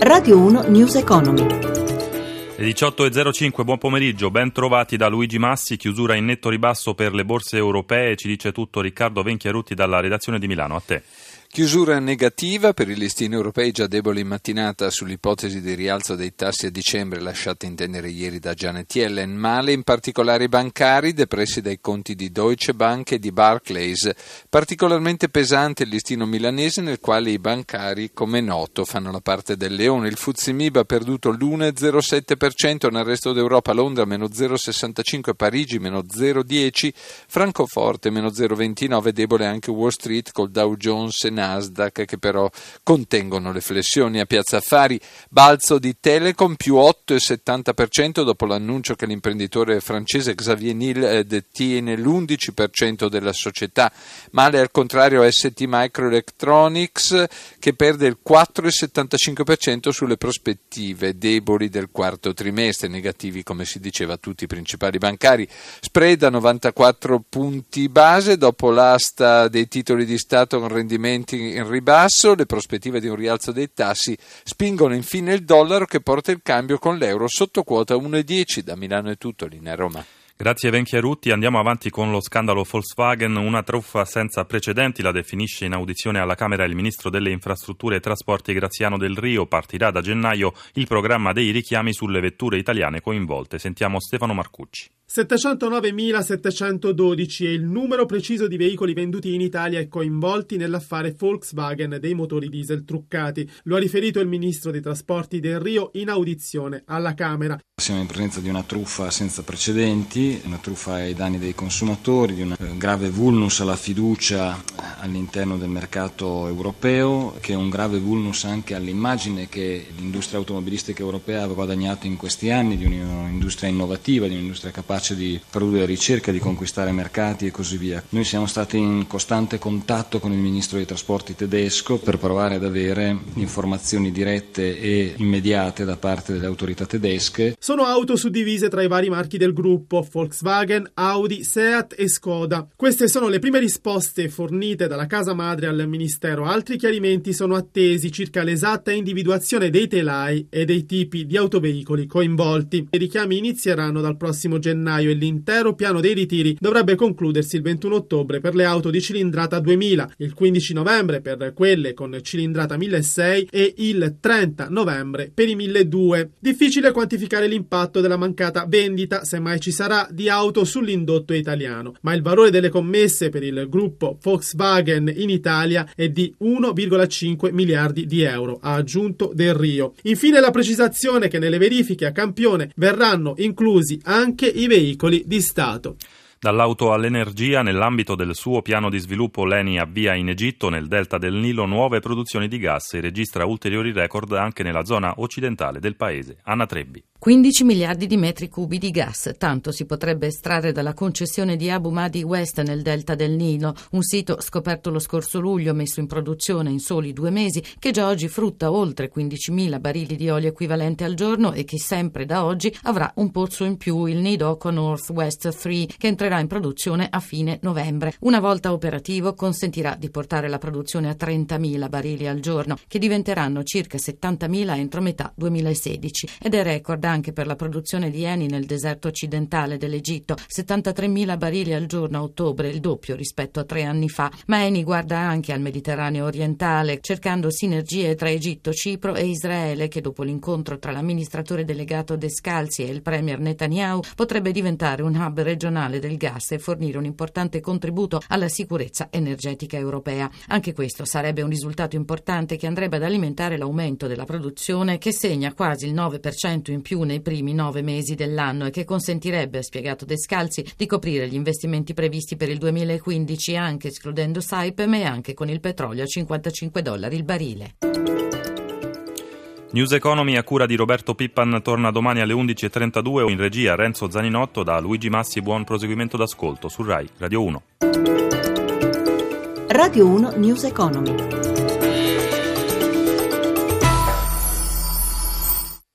Radio 1 News Economy. Le 18.05, buon pomeriggio, ben trovati da Luigi Massi, chiusura in netto ribasso per le borse europee, ci dice tutto Riccardo Venchiarutti dalla redazione di Milano, a te. Chiusura negativa per i listini europei già deboli in mattinata sull'ipotesi di rialzo dei tassi a dicembre lasciata intendere ieri da Janet Yellen. Male in particolare i bancari depressi dai conti di Deutsche Bank e di Barclays. Particolarmente pesante il listino milanese nel quale i bancari, come noto, fanno la parte del leone. Il Fuzimib ha perduto l'1,07% nel resto d'Europa, Londra meno 0,65, Parigi meno 0,10, Francoforte meno 0,29, debole anche Wall Street col Dow Jones e Nasdaq che però contengono le flessioni a Piazza Affari. Balzo di Telecom più 8,70% dopo l'annuncio che l'imprenditore francese Xavier Niel eh, detiene l'11% della società. Male al contrario ST Microelectronics che perde il 4,75% sulle prospettive deboli del quarto trimestre, negativi come si diceva a tutti i principali bancari. Spread a 94 punti base dopo l'asta dei titoli di Stato con rendimenti movimenti in ribasso, le prospettive di un rialzo dei tassi spingono infine il dollaro che porta il cambio con l'euro sotto quota 1,10. Da Milano è tutto, linea Roma. Grazie Venchiarutti, andiamo avanti con lo scandalo Volkswagen, una truffa senza precedenti, la definisce in audizione alla Camera il Ministro delle Infrastrutture e Trasporti Graziano del Rio, partirà da gennaio il programma dei richiami sulle vetture italiane coinvolte. Sentiamo Stefano Marcucci. 709.712 è il numero preciso di veicoli venduti in Italia e coinvolti nell'affare Volkswagen dei motori diesel truccati. Lo ha riferito il ministro dei trasporti del Rio in audizione alla Camera. Siamo in presenza di una truffa senza precedenti, una truffa ai danni dei consumatori, di un eh, grave vulnus alla fiducia all'interno del mercato europeo, che è un grave vulnus anche all'immagine che l'industria automobilistica europea ha guadagnato in questi anni, di un'industria innovativa, di un'industria capace capace di produrre ricerca, di conquistare mercati e così via. Noi siamo stati in costante contatto con il ministro dei trasporti tedesco per provare ad avere informazioni dirette e immediate da parte delle autorità tedesche. Sono auto suddivise tra i vari marchi del gruppo Volkswagen, Audi, Seat e Skoda. Queste sono le prime risposte fornite dalla casa madre al ministero. Altri chiarimenti sono attesi circa l'esatta individuazione dei telai e dei tipi di autoveicoli coinvolti. I richiami inizieranno dal prossimo gennaio gennaio e l'intero piano dei ritiri dovrebbe concludersi il 21 ottobre per le auto di cilindrata 2000, il 15 novembre per quelle con cilindrata 1600 e il 30 novembre per i 1200. Difficile quantificare l'impatto della mancata vendita, se mai ci sarà, di auto sull'indotto italiano, ma il valore delle commesse per il gruppo Volkswagen in Italia è di 1,5 miliardi di euro, ha aggiunto Del Rio. Infine la precisazione che nelle verifiche a campione verranno inclusi anche i veicoli veicoli di Stato. Dall'auto all'energia, nell'ambito del suo piano di sviluppo, l'ENI avvia in Egitto, nel delta del Nilo, nuove produzioni di gas e registra ulteriori record anche nella zona occidentale del paese. Anna Trebbi. 15 miliardi di metri cubi di gas, tanto si potrebbe estrarre dalla concessione di Abu Madi West nel delta del Nilo, un sito scoperto lo scorso luglio, messo in produzione in soli due mesi, che già oggi frutta oltre 15.000 barili di olio equivalente al giorno e che sempre da oggi avrà un pozzo in più, il Nidoco Northwest 3, che entrerà in produzione a fine novembre. Una volta operativo consentirà di portare la produzione a 30.000 barili al giorno, che diventeranno circa 70.000 entro metà 2016 ed è record anche per la produzione di Eni nel deserto occidentale dell'Egitto, 73.000 barili al giorno a ottobre, il doppio rispetto a tre anni fa. Ma Eni guarda anche al Mediterraneo orientale, cercando sinergie tra Egitto, Cipro e Israele, che dopo l'incontro tra l'amministratore delegato Descalzi e il premier Netanyahu potrebbe diventare un hub regionale del gas e fornire un importante contributo alla sicurezza energetica europea. Anche questo sarebbe un risultato importante che andrebbe ad alimentare l'aumento della produzione che segna quasi il 9% in più nei primi nove mesi dell'anno e che consentirebbe, ha spiegato Descalzi, di coprire gli investimenti previsti per il 2015 anche escludendo Saipem e anche con il petrolio a 55 dollari il barile. News Economy a cura di Roberto Pippan torna domani alle 11.32 in regia Renzo Zaninotto da Luigi Massi buon proseguimento d'ascolto su RAI Radio 1. Radio 1 News Economy